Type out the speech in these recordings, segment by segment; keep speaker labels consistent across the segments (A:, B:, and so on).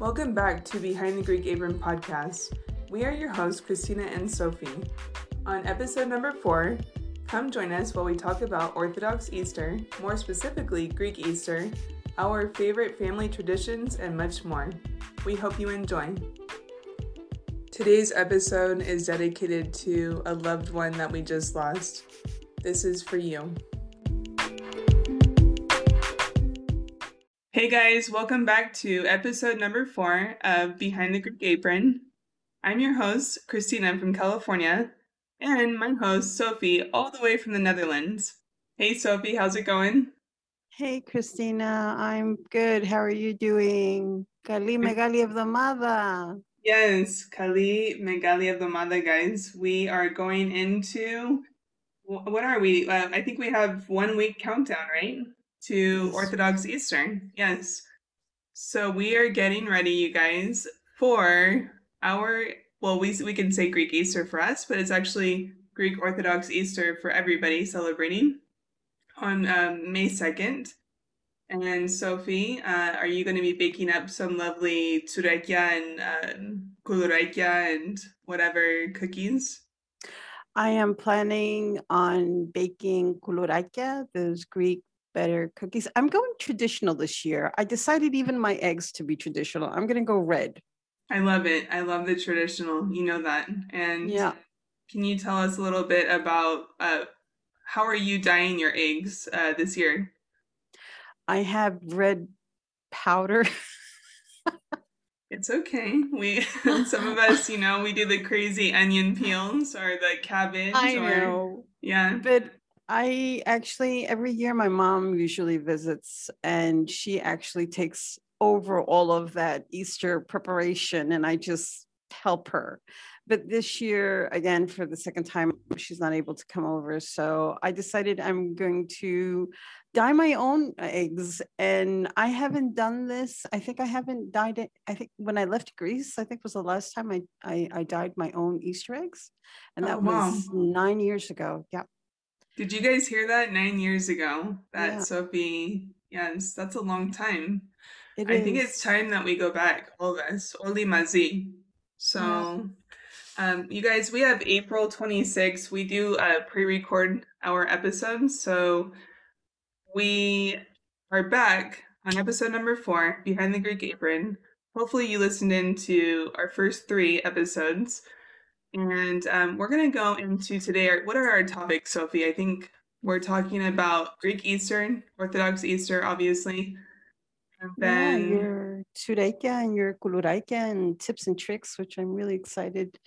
A: Welcome back to Behind the Greek Apron podcast. We are your hosts, Christina and Sophie. On episode number four, come join us while we talk about Orthodox Easter, more specifically Greek Easter, our favorite family traditions, and much more. We hope you enjoy. Today's episode is dedicated to a loved one that we just lost. This is for you. Hey guys, welcome back to episode number four of Behind the Greek Apron. I'm your host, Christina from California, and my host, Sophie, all the way from the Netherlands. Hey Sophie, how's it going?
B: Hey Christina, I'm good. How are you doing? Kali Megali of the Mother.
A: Yes, Kali Megali of the Mother, guys. We are going into what are we? Uh, I think we have one week countdown, right? To yes. Orthodox Easter. Yes. So we are getting ready, you guys, for our well, we we can say Greek Easter for us, but it's actually Greek Orthodox Easter for everybody celebrating on um, May second. And Sophie, uh, are you going to be baking up some lovely tsurekia and uh, and whatever cookies?
B: I am planning on baking koulourakia, those Greek better cookies. I'm going traditional this year. I decided even my eggs to be traditional. I'm going to go red.
A: I love it. I love the traditional. You know that. And yeah. Can you tell us a little bit about uh, how are you dyeing your eggs uh, this year?
B: I have red powder.
A: it's okay. We some of us, you know, we do the crazy onion peels or the cabbage.
B: I
A: or,
B: know.
A: Yeah.
B: But I actually, every year, my mom usually visits and she actually takes over all of that Easter preparation and I just help her. But this year, again, for the second time, she's not able to come over. So I decided I'm going to dye my own eggs. And I haven't done this. I think I haven't dyed it. I think when I left Greece, I think was the last time I, I, I dyed my own Easter eggs. And oh, that oh, wow. was nine years ago. Yeah.
A: Did you guys hear that nine years ago? That yeah. Sophie, yes, that's a long time. It I is. think it's time that we go back, all of us, Oli Mazi. So, yeah. um, you guys, we have April 26th. We do uh, pre record our episodes. So, we are back on episode number four, Behind the Greek Apron. Hopefully, you listened in to our first three episodes. And um, we're going to go into today. what are our topics, Sophie? I think we're talking about Greek Easter, Orthodox Easter, obviously.
B: And then yeah, your tsurekia and your koulourakia and tips and tricks, which I'm really excited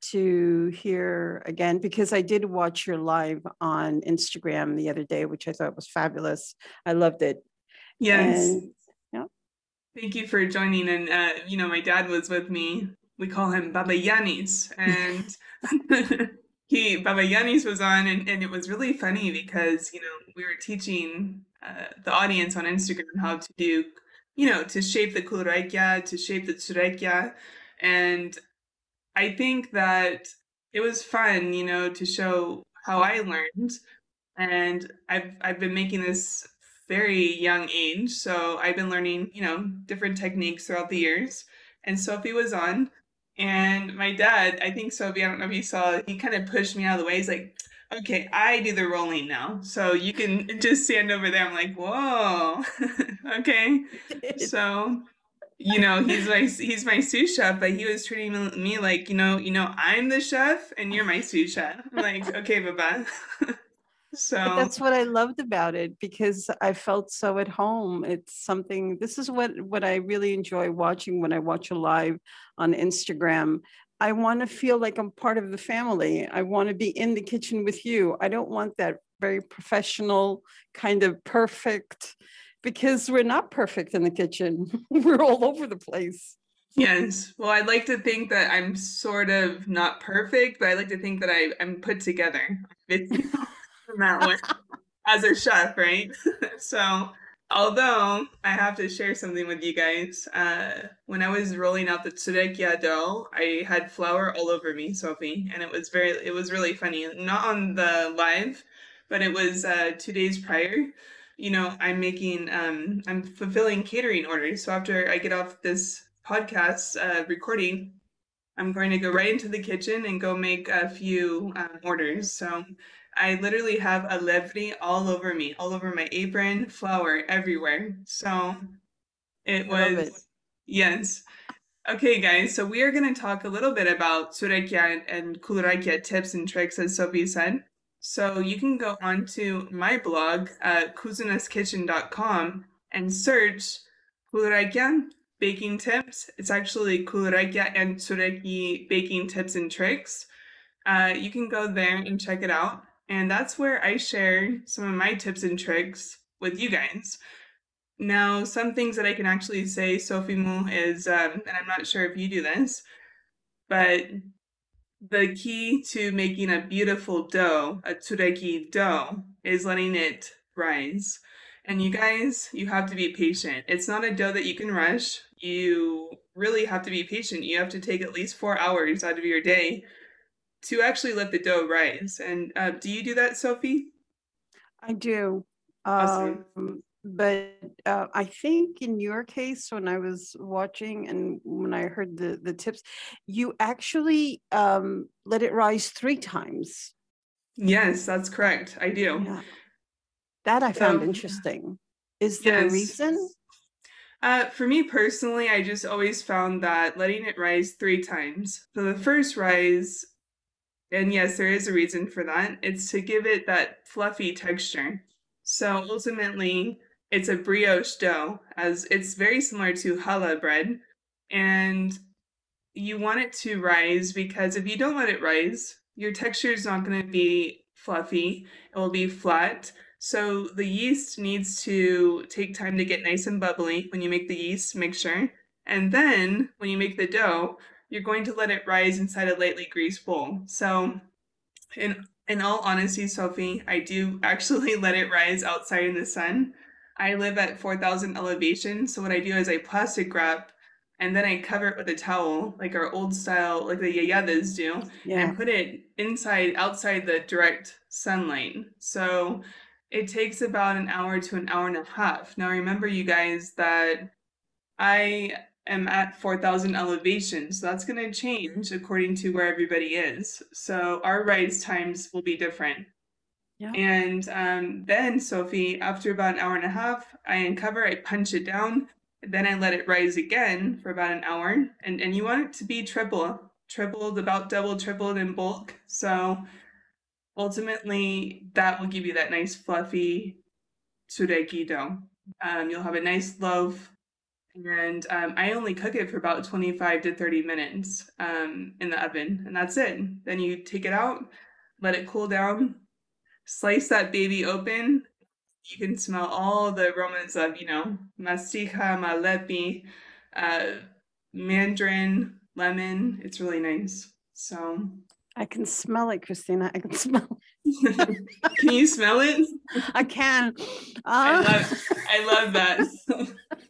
B: to hear again because I did watch your live on Instagram the other day, which I thought was fabulous. I loved it.
A: Yes. And, yeah. Thank you for joining. And, uh, you know, my dad was with me we call him Baba Yanis. And he, Baba Yanis was on, and, and it was really funny because, you know, we were teaching uh, the audience on Instagram how to do, you know, to shape the koulourakia, to shape the tsurekia. And I think that it was fun, you know, to show how I learned. And I've I've been making this very young age, so I've been learning, you know, different techniques throughout the years. And Sophie was on, and my dad, I think Sophie, I don't know if you saw, he kind of pushed me out of the way. He's like, okay, I do the rolling now. So you can just stand over there. I'm like, whoa. okay. So, you know, he's my he's my sous chef, but he was treating me like, you know, you know, I'm the chef and you're my sous chef. I'm like, okay, baba. So
B: but that's what I loved about it because I felt so at home. It's something this is what what I really enjoy watching when I watch a live on Instagram. I want to feel like I'm part of the family. I want to be in the kitchen with you. I don't want that very professional kind of perfect because we're not perfect in the kitchen. we're all over the place.
A: Yes. Well, I'd like to think that I'm sort of not perfect, but I like to think that I, I'm put together that as a chef, right? so, although I have to share something with you guys, uh, when I was rolling out the tsurekia dough, I had flour all over me, Sophie, and it was very, it was really funny. Not on the live, but it was uh, two days prior. You know, I'm making, um, I'm fulfilling catering orders. So after I get off this podcast uh, recording, I'm going to go right into the kitchen and go make a few um, orders. So I literally have a levri all over me, all over my apron, flour everywhere. So it was, it. yes. Okay, guys, so we are going to talk a little bit about Tsurekia and kulurakia tips and tricks, as Sophie said. So you can go onto my blog at kouzounaskitchen.com and search kulurakia baking tips. It's actually kulurakia and tsureki baking tips and tricks. Uh, you can go there and check it out. And that's where I share some of my tips and tricks with you guys. Now, some things that I can actually say, Sophie Mu, is, um, and I'm not sure if you do this, but the key to making a beautiful dough, a tsureki dough, is letting it rise. And you guys, you have to be patient. It's not a dough that you can rush. You really have to be patient. You have to take at least four hours out of your day to actually let the dough rise. And uh, do you do that, Sophie?
B: I do. Awesome. Um, but uh, I think in your case, when I was watching and when I heard the the tips, you actually um, let it rise three times.
A: Yes, that's correct. I do. Yeah.
B: That I found um, interesting. Is there yes. a reason?
A: Uh, for me personally, I just always found that letting it rise three times. So the first rise, and yes, there is a reason for that. It's to give it that fluffy texture. So ultimately, it's a brioche dough, as it's very similar to challah bread, and you want it to rise because if you don't let it rise, your texture is not going to be fluffy. It will be flat. So the yeast needs to take time to get nice and bubbly when you make the yeast mixture. And then when you make the dough, you're going to let it rise inside a lightly greased bowl. So in in all honesty, Sophie, I do actually let it rise outside in the sun I live at 4,000 elevation. So what I do is I plastic wrap and then I cover it with a towel, like our old style, like the yayadas do, yeah. and put it inside, outside the direct sunlight. So it takes about an hour to an hour and a half. Now, remember, you guys, that I am at 4,000 elevation. So that's going to change according to where everybody is. So our rise times will be different. Yeah. And um, then, Sophie, after about an hour and a half, I uncover, I punch it down, then I let it rise again for about an hour. And, and you want it to be triple, tripled, about double, tripled in bulk. So ultimately, that will give you that nice fluffy tsureki dough. Um, you'll have a nice loaf. And um, I only cook it for about 25 to 30 minutes um, in the oven, and that's it. Then you take it out, let it cool down, slice that baby open, you can smell all the aromas of, you know, mastica, malepi, uh, mandarin, lemon. It's really nice. So
B: I can smell it, Christina. I can smell
A: it. can you smell it?
B: I can. Uh...
A: I, love, I love that.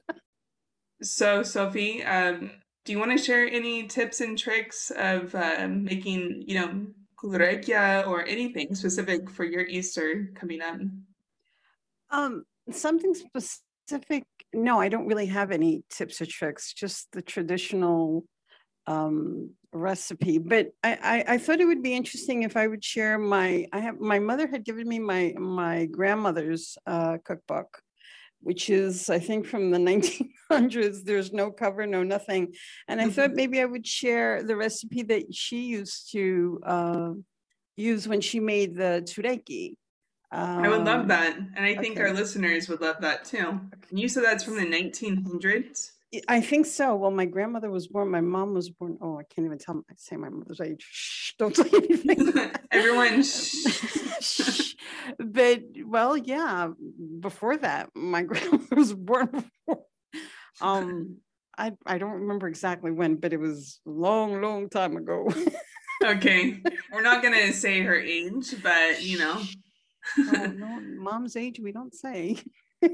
A: so, Sophie, um, do you want to share any tips and tricks of uh, making, you know, kulurakia or anything specific for your Easter coming up?
B: Um, something specific. No, I don't really have any tips or tricks. Just the traditional um, recipe. But I, I, I thought it would be interesting if I would share my. I have my mother had given me my my grandmother's uh, cookbook, which is I think from the 1900s. There's no cover, no nothing, and I mm-hmm. thought maybe I would share the recipe that she used to uh, use when she made the tsureki.
A: Um, I would love um, that, and I think okay. our listeners would love that too. Okay. You said that's from the 1900s.
B: I think so. Well, my grandmother was born. My mom was born. Oh, I can't even tell. I say my mother's age. Shh! Don't say anything.
A: Everyone. Shh.
B: But well, yeah. Before that, my grandmother was born. Before. Um, I I don't remember exactly when, but it was a long, long time ago.
A: okay, we're not gonna say her age, but you know.
B: oh, no, mom's age we don't say.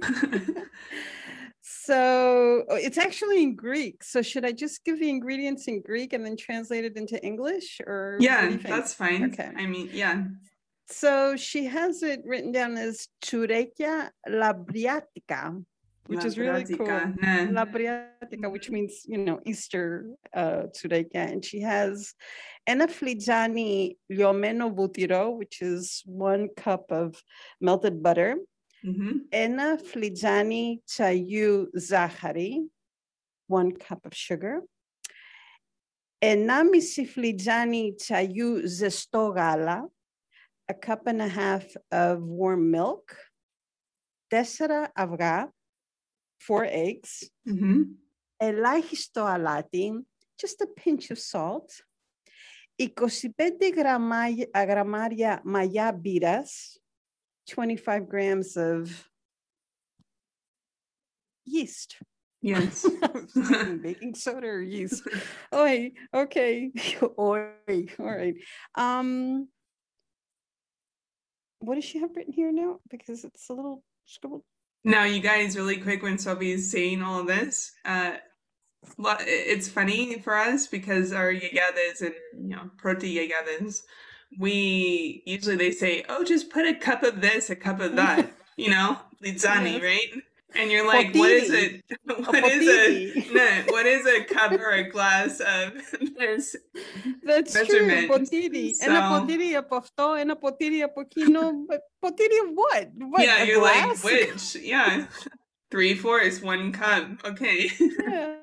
B: So oh, it's actually in Greek. So should I just give the ingredients in Greek and then translate it into English or
A: Yeah, that's fine. Okay. I mean, yeah.
B: So she has it written down as Tsurekia lambriatika. which La is really cool. Lambriatika, which means, you know, Easter uh, Tsurekia. And she has Enaflijani Liomeno Butiro, which is one cup of melted butter. Mm-hmm. Enaflijani Chayu Zahari, one cup of sugar. Enamisi Flijani Chayu Zestogala, a cup and a half of warm milk. Desera avra, four eggs, mm-hmm. ελάχιστο just a pinch of salt, 25 γραμμάρια μαγιά μπύρας, 25 grams of yeast.
A: Yes.
B: Baking soda or yeast. Oi, okay. Oi, all right. Um, what does she have written here now? Because it's a little scribbled
A: now, you guys, really quick, when Sophie's saying all of this, uh, it's funny for us because our yagadas and you know proti yagadas, we usually they say, "Oh, just put a cup of this, a cup of that," you know, litzani, right? And you're like, what is it? What is a no, what is a cup or a glass of this?
B: That's measurement? true. Potiri. So, and a potiri από αυτό, ένα ποτήρι από εκείνο. potiri of what? what?
A: Yeah, you're glass? like, which? Yeah. Three fourths, one cup. Okay.
B: yeah.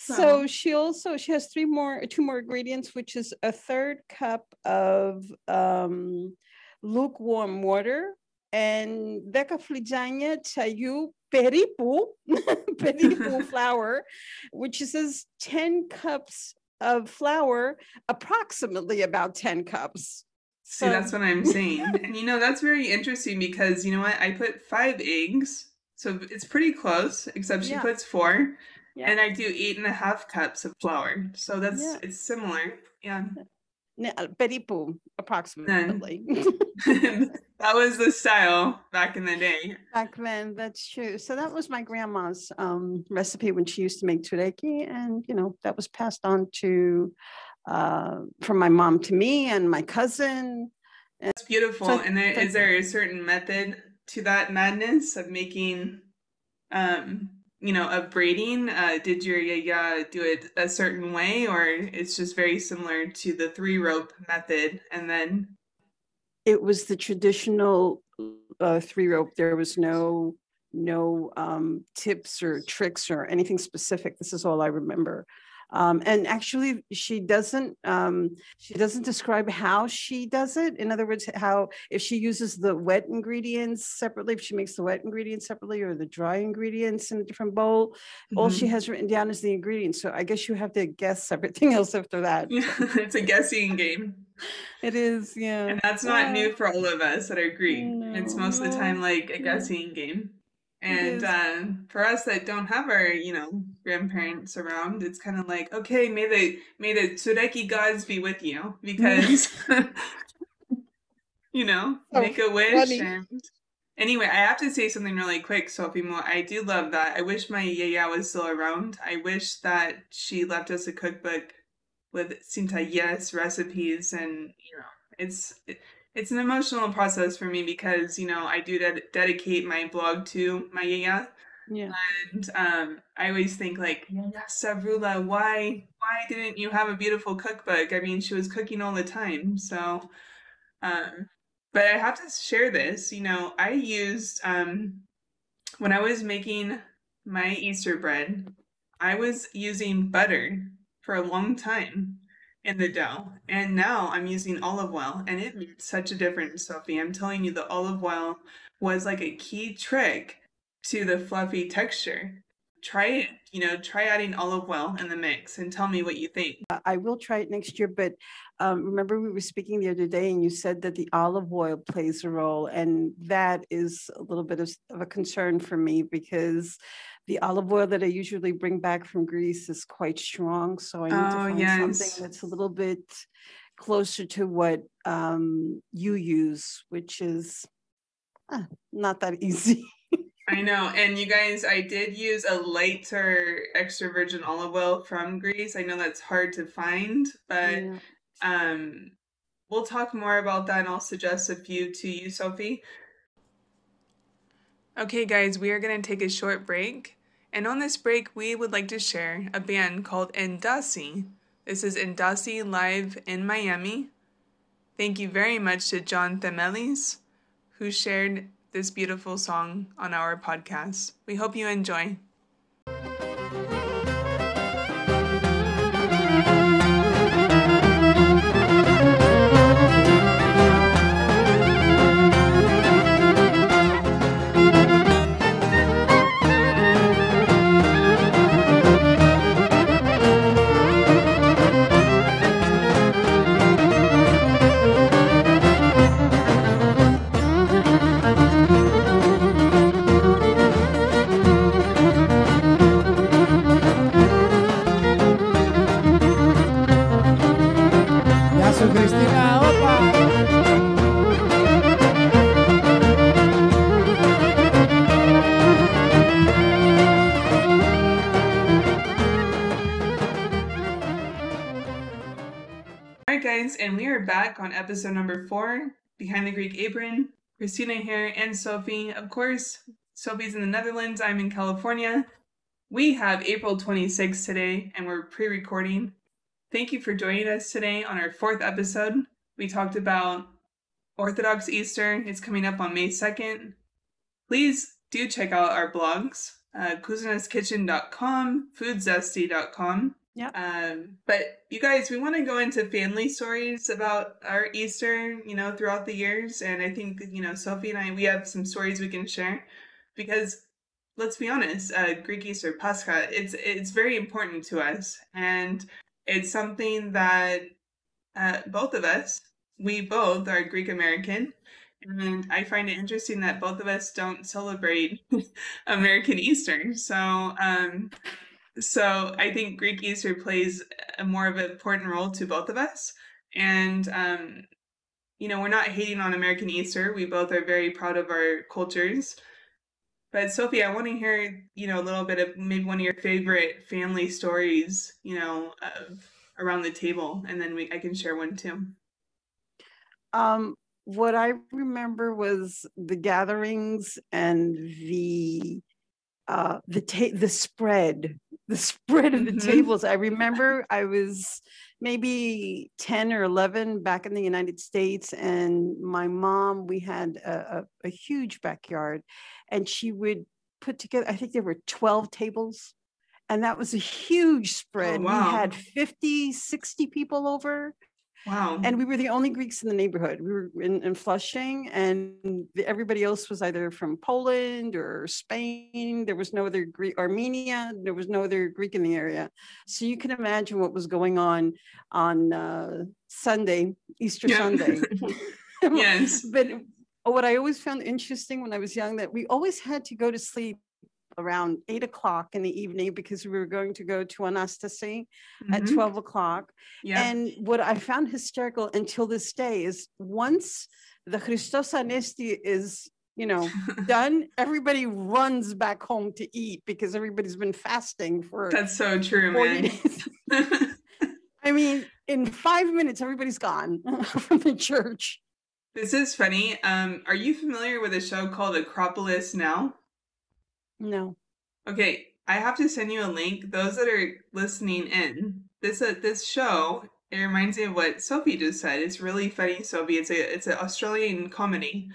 B: So. she also she has three more two more ingredients, which is a third cup of um, lukewarm water, and decafligania chayu peripu, peripu flour, which says 10 cups of flour, approximately about 10 cups.
A: So See, that's what I'm saying. and you know, that's very interesting because you know what? I put five eggs. So it's pretty close, except she yeah. puts four. Yeah. And I do eight and a half cups of flour. So that's yeah. it's similar. Yeah.
B: Peripu, approximately.
A: that was the style back in the day.
B: Back then, that's true. So that was my grandma's um, recipe when she used to make tsureki, and you know that was passed on to uh, from my mom to me and my cousin.
A: That's beautiful. So, and there, is there a certain method to that madness of making um, you know, of braiding? Uh, did your yaya do it a certain way, or it's just very similar to the three rope method? And then
B: it was the traditional uh, three rope. There was no no um, tips or tricks or anything specific. This is all I remember. Um, and actually, she doesn't um, she doesn't describe how she does it. In other words, how if she uses the wet ingredients separately, if she makes the wet ingredients separately or the dry ingredients in a different bowl, mm-hmm. all she mm-hmm. has written down is the ingredients. So I guess you have to guess everything else after that.
A: It's a guessing game.
B: It is, yeah.
A: And that's not yeah. new for all of us that are Greek. No, it's most no. of the time like a guessing game. And uh, for us that don't have our, you know, grandparents around, it's kind of like, okay, may the may the Tsureki gods be with you because, you know, oh, make a wish. And anyway, I have to say something really quick, Sophie. Mo. I do love that. I wish my yaya was still around. I wish that she left us a cookbook with Sinta yes recipes, and you know, it's. It, it's an emotional process for me because you know I do ded- dedicate my blog to my yaya. Yeah. And um, I always think like, Yaya Savrula, why why didn't you have a beautiful cookbook? I mean, she was cooking all the time. So, um, but I have to share this. You know, I used um, when I was making my Easter bread, I was using butter for a long time in the dough. And now I'm using olive oil and it made such a difference, Sophie. I'm telling you, the olive oil was like a key trick to the fluffy texture. Try it, you know, try adding olive oil in the mix and tell me what you think.
B: I will try it next year, but um, remember we were speaking the other day and you said that the olive oil plays a role. And that is a little bit of, of a concern for me because the olive oil that I usually bring back from Greece is quite strong. So I need oh, to find yes. something that's a little bit closer to what um, you use, which is uh, not that easy.
A: I know. And you guys, I did use a lighter extra virgin olive oil from Greece. I know that's hard to find, but yeah. um, we'll talk more about that and I'll suggest a few to you, Sophie. Okay, guys, we are going to take a short break. And on this break, we would like to share a band called Endasi. This is Endasi live in Miami. Thank you very much to John Themelis, who shared this beautiful song on our podcast. We hope you enjoy. And we are back on episode number four, Behind the Greek Apron. Christina here and Sophie. Of course, Sophie's in the Netherlands, I'm in California. We have April 26th today, and we're pre recording. Thank you for joining us today on our fourth episode. We talked about Orthodox Easter. It's coming up on May 2nd. Please do check out our blogs, uh, foodzesty.com,
B: yeah.
A: Um, but you guys, we want to go into family stories about our Easter, you know, throughout the years. And I think, you know, Sophie and I, we have some stories we can share because let's be honest, uh, Greek Easter, Pascha, it's, it's very important to us. And it's something that uh, both of us, we both are Greek American. And I find it interesting that both of us don't celebrate American Easter. So, um, so I think Greek Easter plays a more of an important role to both of us. And, um, you know, we're not hating on American Easter. We both are very proud of our cultures. But Sophie, I want to hear, you know, a little bit of maybe one of your favorite family stories, you know, of around the table, and then we I can share one too.
B: Um, what I remember was the gatherings and the uh, the ta- the spread the spread of the mm-hmm. tables. I remember I was maybe 10 or 11 back in the United States, and my mom, we had a, a, a huge backyard, and she would put together, I think there were 12 tables. And that was a huge spread. Oh, wow. We had 50, 60 people over.
A: Wow.
B: And we were the only Greeks in the neighborhood. We were in, in Flushing, and the, everybody else was either from Poland or Spain. There was no other Greek, Armenia. There was no other Greek in the area. So you can imagine what was going on on uh, Sunday, Easter yeah. Sunday.
A: yes.
B: but what I always found interesting when I was young that we always had to go to sleep around eight o'clock in the evening because we were going to go to Anastasi mm-hmm. at 12 o'clock. Yeah. And what I found hysterical until this day is once the Christos Anesti is you know done everybody runs back home to eat because everybody's been fasting for
A: that's so true man
B: i mean in five minutes everybody's gone from the church
A: this is funny um are you familiar with a show called acropolis now
B: no.
A: Okay, I have to send you a link. Those that are listening in, this uh, this show it reminds me of what Sophie just said. It's really funny, Sophie. It's a it's an Australian comedy,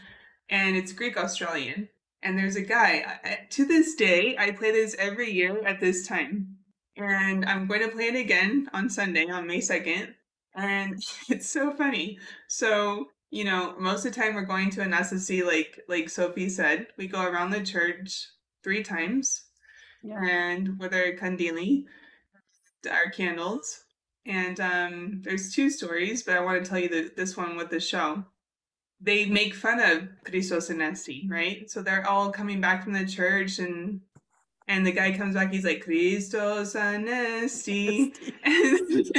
A: and it's Greek Australian. And there's a guy. To this day, I play this every year at this time, and I'm going to play it again on Sunday on May second. And it's so funny. So you know, most of the time we're going to Anastasi, like like Sophie said. We go around the church three times. Yeah. And with our kandili, our candles. And um, there's two stories, but I want to tell you the, this one with the show. They make fun of Christos Anesti, right? So they're all coming back from the church and and the guy comes back, he's like, Christos Anesti. and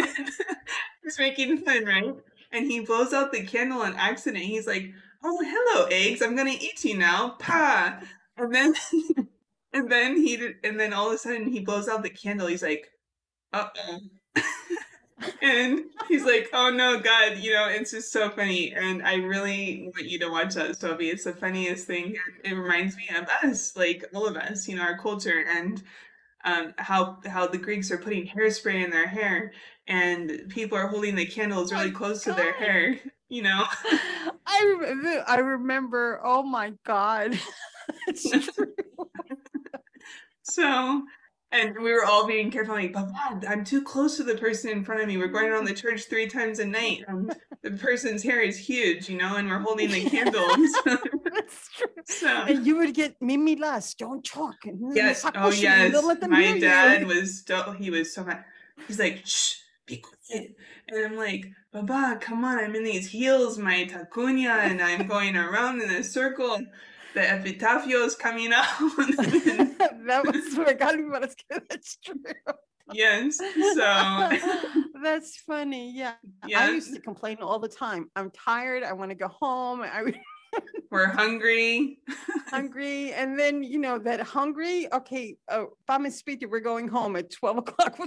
A: he's making fun, right? And he blows out the candle on accident. He's like, Oh, hello, eggs. I'm gonna eat you now. Pa. And then and then he did, and then all of a sudden he blows out the candle. He's like, "Uh oh." and he's like, "Oh no, God!" You know, it's just so funny, and I really want you to watch that, Sophie. It's the funniest thing. It reminds me of us, like all of us, you know, our culture, and um, how how the Greeks are putting hairspray in their hair, and people are holding the candles really oh close God. to their hair. You know,
B: I remember. I remember. Oh my God, it's true.
A: So and we were all being careful, like, but I'm too close to the person in front of me. We're going around the church three times a night. And the person's hair is huge, you know, and we're holding the candles.
B: That's true. So, and you would get Mimi last, don't talk.
A: Yes. Oh, yes. My dad you. was still, he was so mad. He's like, shh, be quiet. And I'm like, Baba, come on, I'm in these heels, my tacunya, and I'm going around in a circle the epitafio is coming out.
B: that was regarding That's true.
A: Yes. So
B: that's funny. Yeah. Yes. I used to complain all the time. I'm tired. I want to go home. I
A: we're hungry.
B: hungry. And then, you know, that hungry, okay, uh, Bama Speaker, we're going home at 12 o'clock.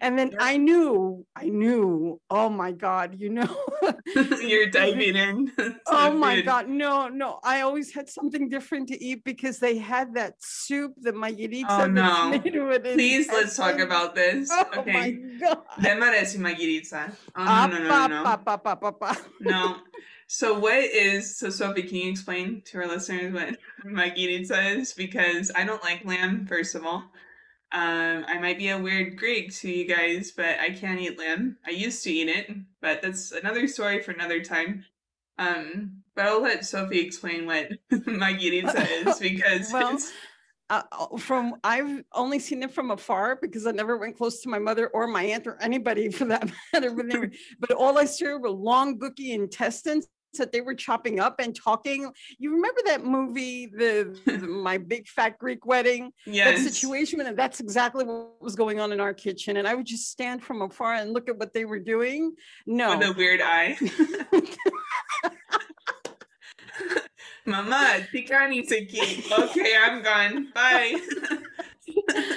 B: And then I knew, I knew, oh my God, you know.
A: You're diving in.
B: oh my food. God. No, no. I always had something different to eat because they had that soup, the mayerita.
A: Oh, no. Please, let's talk about this.
B: Oh okay. my God.
A: Mayerita. Oh, no, no, no, no. No. So what is so Sophie? Can you explain to our listeners what Magirica says? Because I don't like lamb. First of all, um, I might be a weird Greek to you guys, but I can't eat lamb. I used to eat it, but that's another story for another time. Um, but I'll let Sophie explain what Magirica says because well.
B: Uh, uh, from I've only seen it from afar because I never went close to my mother or my aunt or anybody for that matter. But, were, but all I saw were long, booky intestines that they were chopping up and talking. You remember that movie, the, the My Big Fat Greek Wedding?
A: Yes.
B: That situation, and that's exactly what was going on in our kitchen. And I would just stand from afar and look at what they were doing. No,
A: with a weird eye. Mama, tikani tiki. Okay, I'm gone. Bye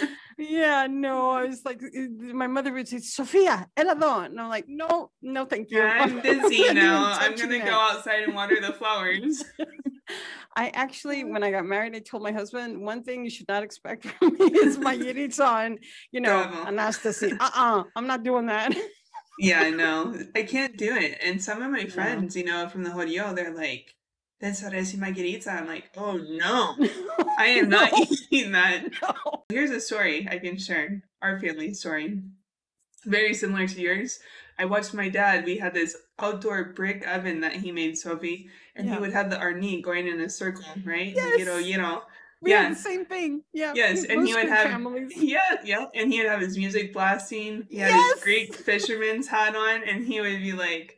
B: yeah, no, I mm. was like, eh, my mother would say, Sophia, helado. And I'm like, no, no, thank you.
A: I'm busy now. I'm going to go outside and water the flowers.
B: I actually, when I got married, I told my husband, one thing you should not expect from me is my yiritza and, you know, Anastasia. Uh-uh, I'm not doing that.
A: yeah, I know. I can't do it. And some of my friends, yeah. you know, from the Jodiyo, they're like, Pensaresi margarita. I'm like, oh no, I am no. not eating that. No. Here's a story I can share. Our family story. Very similar to yours. I watched my dad. We had this outdoor brick oven that he made, Sophie, and yeah. he would have the arni going in a circle, right?
B: Yes.
A: You know, you know.
B: We yeah. the same thing. Yeah.
A: Yes, and he would have families. yeah, yeah, and he would have his music blasting. He had yes. his Greek fisherman's hat on, and he would be like,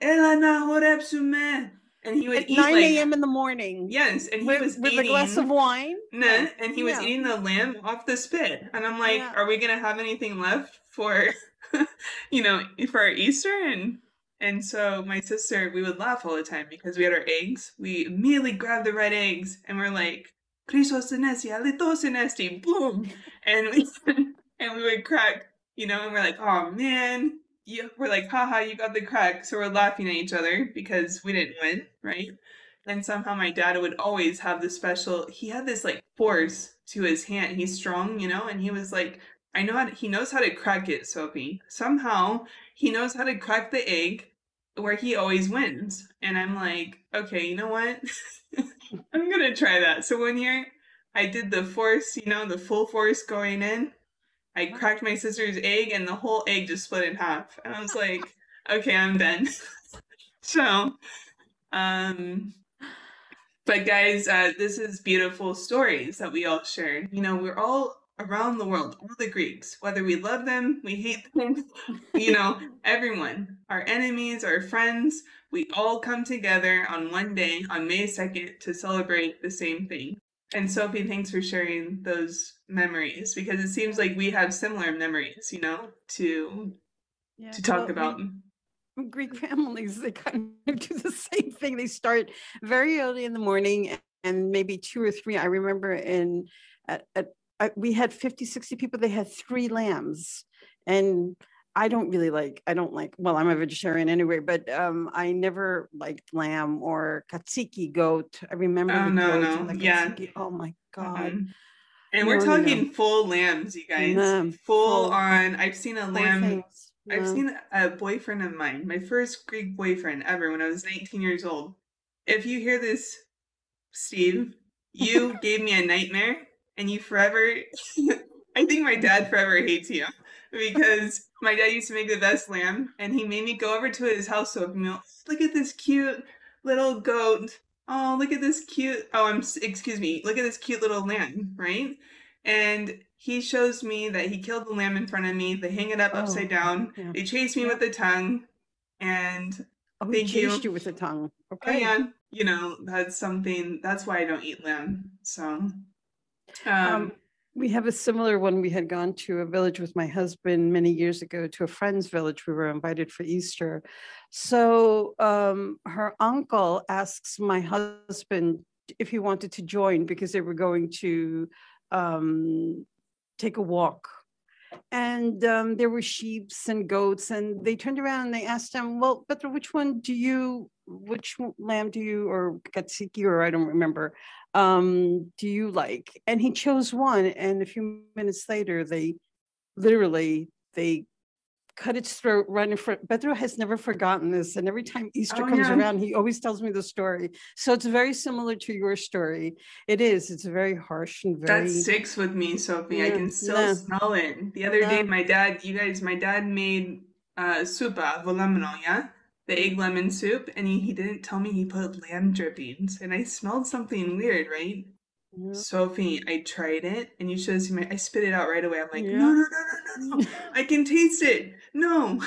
A: "Elana horepsume." And he would
B: At
A: eat
B: 9
A: like,
B: a.m. in the morning.
A: Yes, and he
B: with,
A: was
B: with
A: eating,
B: a glass of wine.
A: Nah, yeah. and he was yeah. eating the lamb off the spit, and I'm like, yeah. are we gonna have anything left for, you know, for our Easter? And and so my sister, we would laugh all the time because we had our eggs. We immediately grabbed the red eggs, and we're like, Christos senesti, alitos senesti, boom, and we and we would crack, you know, and we're like, oh man, you, we're like, haha, you got the crack. So we're laughing at each other because we didn't win, right? And somehow my dad would always have this special, he had this like force to his hand. He's strong, you know, and he was like, I know how to, he knows how to crack it, Sophie. Somehow he knows how to crack the egg where he always wins. And I'm like, okay, you know what? I'm going to try that. So one year I did the force, you know, the full force going in. I cracked my sister's egg and the whole egg just split in half. And I was like, okay, I'm done. so, um, but guys, uh, this is beautiful stories that we all share. You know, we're all around the world, all the Greeks, whether we love them, we hate them, you know, everyone, our enemies, our friends, we all come together on one day on May 2nd to celebrate the same thing. And Sophie, thanks for sharing those memories because it seems like we have similar memories, you know, to yeah, to talk well, about.
B: Greek families, they kind of do the same thing. They start very early in the morning and maybe two or three. I remember in at, at, we had 50, 60 people, they had three lambs. And I don't really like, I don't like, well, I'm a vegetarian anyway, but um, I never liked lamb or katsiki goat. I remember
A: Oh
B: the
A: no,
B: goat
A: no,
B: the
A: yeah.
B: katsiki. Oh my God.
A: Mhm. And we're
B: No, no, no.
A: talking full lambs, you guys.
B: Lamb,
A: full
B: full-
A: on. I've seen a lamb. I've seen a boyfriend of mine, my first Greek boyfriend ever when I was 19 years old. If you hear this, Steve, you gave me a nightmare and you forever, I think my dad forever hates you because my dad used to make the best lamb and he made me go over to his house with me. Look at this cute little goat. Oh, look at this cute, oh, I'm, excuse me, look at this cute little lamb, right? And he shows me that he killed the lamb in front of me. They hang it up
B: Oh,
A: upside down.
B: yeah.
A: They chase me
B: Yeah.
A: with the tongue, and
B: Oh, he
A: Thank you.
B: chased you with the tongue.
A: oh
B: Okay.
A: yeah, you know that's something. That's why I don't eat lamb. So, um,
B: Um, we have a similar one. We had gone to a village with my husband many years ago to a friend's village. We were invited for Easter. So um, her uncle asks my husband if he wanted to join because they were going to um, take a walk. And um, there were sheep and goats, and they turned around and they asked him, "Well, Petra, which one do you, which lamb do you, or katsiki, or I don't remember, um, do you like? And he chose one. And a few minutes later, they literally they cut its throat right in front. Pedro has never forgotten this. And every time Easter
A: Oh,
B: comes
A: yeah.
B: around, he always tells me the story. So it's very similar to your story. It is. It's very harsh and very
A: that sticks with me, Sophie. I can still
B: yeah.
A: smell it. The other day, my dad, you guys, my dad made uh, supa volemino, yeah, the egg lemon soup, and he, he didn't tell me he put lamb drippings, and I smelled something weird, right?
B: Yeah.
A: Sophie, I tried it, and you should seen my. I spit it out right away. I'm like,
B: Yeah.
A: no, no, no, no, no, no. I can taste it. No.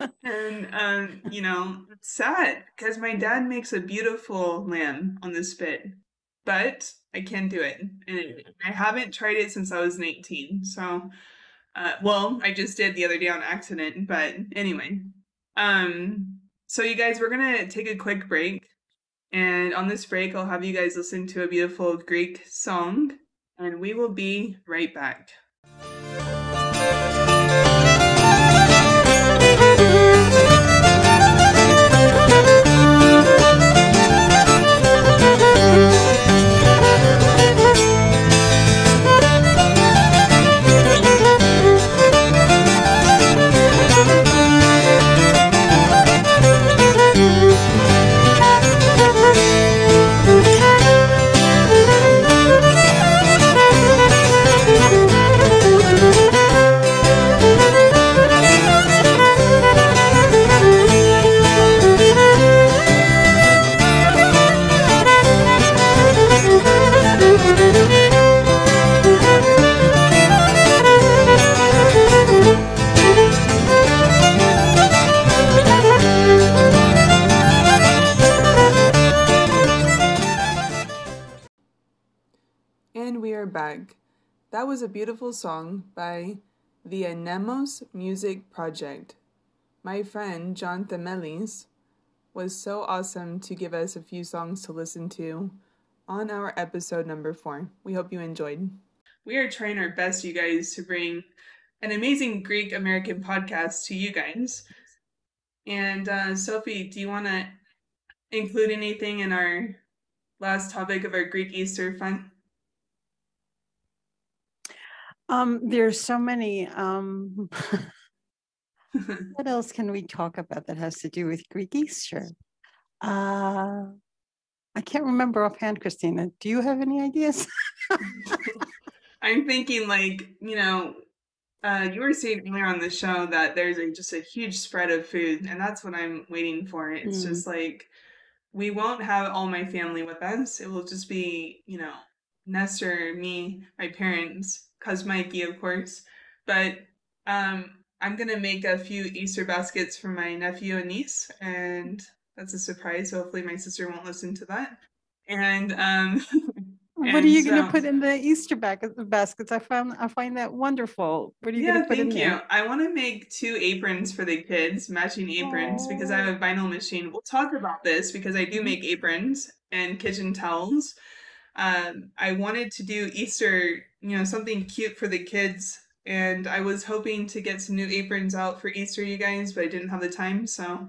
A: and um, you know, it's sad because my dad makes a beautiful lamb on the spit, but I can't do it, and I haven't tried it since I was 19. So, uh, well, I just did the other day on accident, but anyway. Um, so you guys, we're gonna take a quick break. And on this break, I'll have you guys listen to a beautiful Greek song, and we will be right back. Was a beautiful song by the Anemos Music Project. My friend John Themelis was so awesome to give us a few songs to listen to on our episode number four. We hope you enjoyed. We are trying our best, you guys, to bring an amazing Greek American podcast to you guys. And uh, Sophie, do you want to include anything in our last topic of our Greek Easter fun?
B: Um, there's so many. Um, what else can we talk about that has to do with Greek Easter? Uh, I can't remember offhand, Christina. Do you have any ideas?
A: I'm thinking like, you know, uh, you were saying earlier on the show that there's a, just a huge spread of food, and that's what I'm waiting for. It's
B: Mm.
A: just like we won't have all my family with us. It will just be, you know, Nestor, me, my parents, cuz Mikey, of course. But um, I'm gonna make a few Easter baskets for my nephew and niece, and that's a surprise. So hopefully my sister won't listen to that. And um,
B: what are you going to put in the Easter baskets? I found I find that wonderful. What are you
A: yeah,
B: going to put in
A: thank you.
B: there?
A: I want to make two aprons for the kids, matching aprons, because I have a vinyl machine. We'll talk about this because I do make aprons and kitchen towels. Um, I wanted to do Easter, you know, something cute for the kids and I was hoping to get some new aprons out for Easter, you guys, but I didn't have the time. So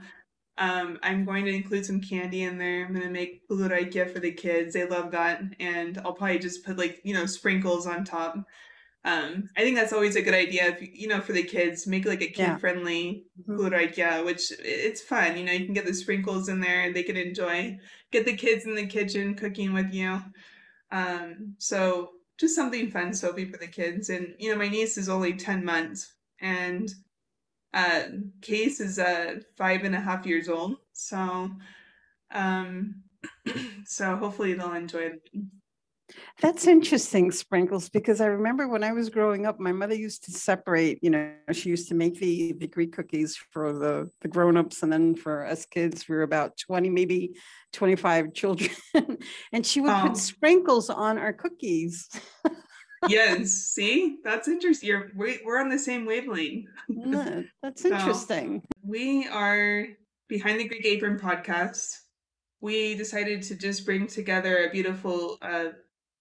A: um, I'm going to include some candy in there. I'm going to make buluraikia for the kids. They love that. And I'll probably just put like, you know, sprinkles on top. Um, I think that's always a good idea. If you know, for the kids, make like a kid friendly yeah. mm-hmm. which it's fun. You know, you can get the sprinkles in there and they can enjoy. Get the kids in the kitchen cooking with you. Um, so just something fun, Sophie, for the kids. And you know, my niece is only ten months, and uh, Case is uh five and a half years old. So, um, so hopefully they'll enjoy.
B: That's interesting, Sprinkles, because I remember when I was growing up, my mother used to separate, you know, she used to make the, the Greek cookies for the, the grown-ups and then for us kids, we were about 20, maybe 25 children. and she would oh. put sprinkles on our cookies.
A: yes, see, that's interesting. You're, we're on the same wavelength.
B: Yeah, that's interesting.
A: So we are behind the Greek Apron podcast we decided to just bring together a beautiful uh,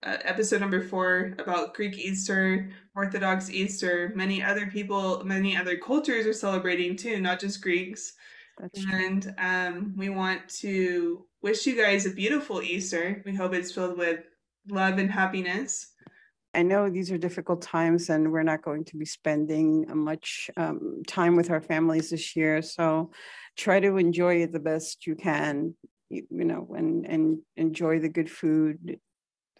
A: uh, episode number four about Greek Easter, Orthodox Easter. Many other people, many other cultures are celebrating too, not just Greeks. That's and um, we want to wish you guys a beautiful Easter. We hope it's filled with love and happiness.
B: I know these are difficult times, and we're not going to be spending much um, time with our families this year. So try to enjoy it the best you can, you, you know, and and enjoy the good food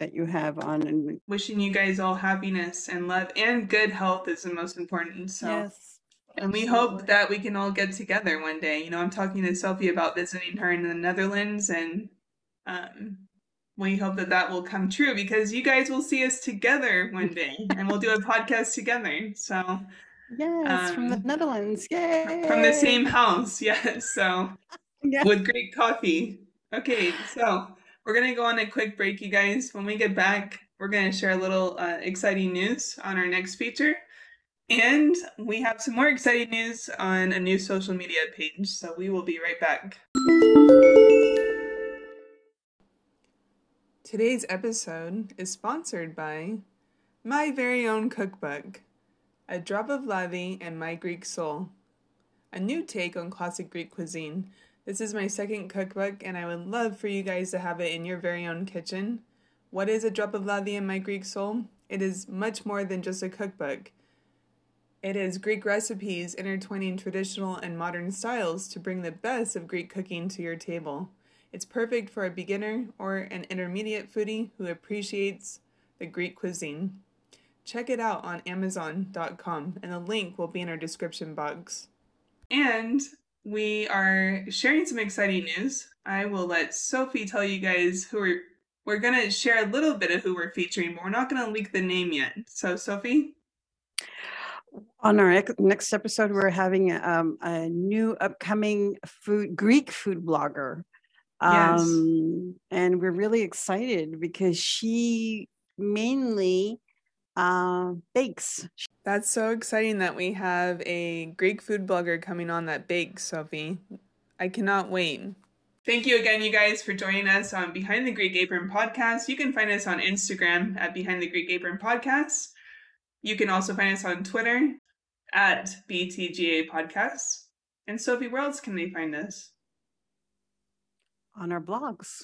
B: that you have on and
A: wishing you guys all happiness and love and good health is the most important so. Yes. And we hope that we can all get together one day. You know i'm talking to sophie about visiting her in the netherlands and um, we hope that that will come true because you guys will see us together one day and we'll do a podcast together so
B: yes um, from the um, netherlands. yay
A: from the same house yes so. Yeah. with great coffee. Okay so we're going to go on a quick break, you guys. When we get back, we're going to share a little uh, exciting news on our next feature. And we have some more exciting news on a new social media page. So we will be right back. Today's episode is sponsored by my very own cookbook, A Drop of Lathi and My Greek Soul, a new take on classic Greek cuisine this is my second cookbook, and I would love for you guys to have it in your very own kitchen. What is A Drop of Lathi in My Greek Soul? It is much more than just a cookbook. It is Greek recipes intertwining traditional and modern styles to bring the best of Greek cooking to your table. It's perfect for a beginner or an intermediate foodie who appreciates the Greek cuisine. Check it out on Amazon.com, and the link will be in our description box. And we are sharing some exciting news. I will let Sophie tell you guys who we're we're gonna share a little bit of who we're featuring, but we're not gonna leak the name yet. So Sophie.
B: On our next episode, we're having um, a new upcoming food Greek food blogger. Yes. Um, and we're really excited because she mainly uh, bakes.
A: That's so exciting that we have a Greek food blogger coming on that bakes, Sophie. I cannot wait. Thank you again, you guys, for joining us on Behind the Greek Apron podcast. You can find us on Instagram at Behind the Greek Apron podcast. You can also find us on Twitter at BTGA Podcast. And Sophie, where else can they find us?
B: On our blogs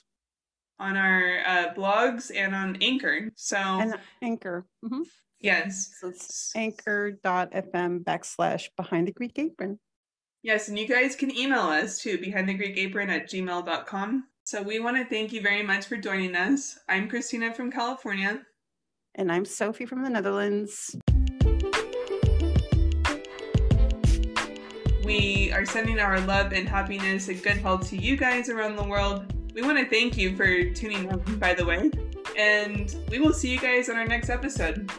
A: on our uh, blogs and on Anchor. So
B: and Anchor.
A: Mm-hmm. Yes.
B: So it's anchor.fm backslash behind the Greek apron.
A: Yes, and you guys can email us to behind the Greek apron at gmail.com. So we want to thank you very much for joining us. I'm Christina from California.
B: And I'm Sophie from the Netherlands.
A: We are sending our love and happiness and good health to you guys around the world. We want to thank you for tuning in, by the way. And we will see you guys on our next episode.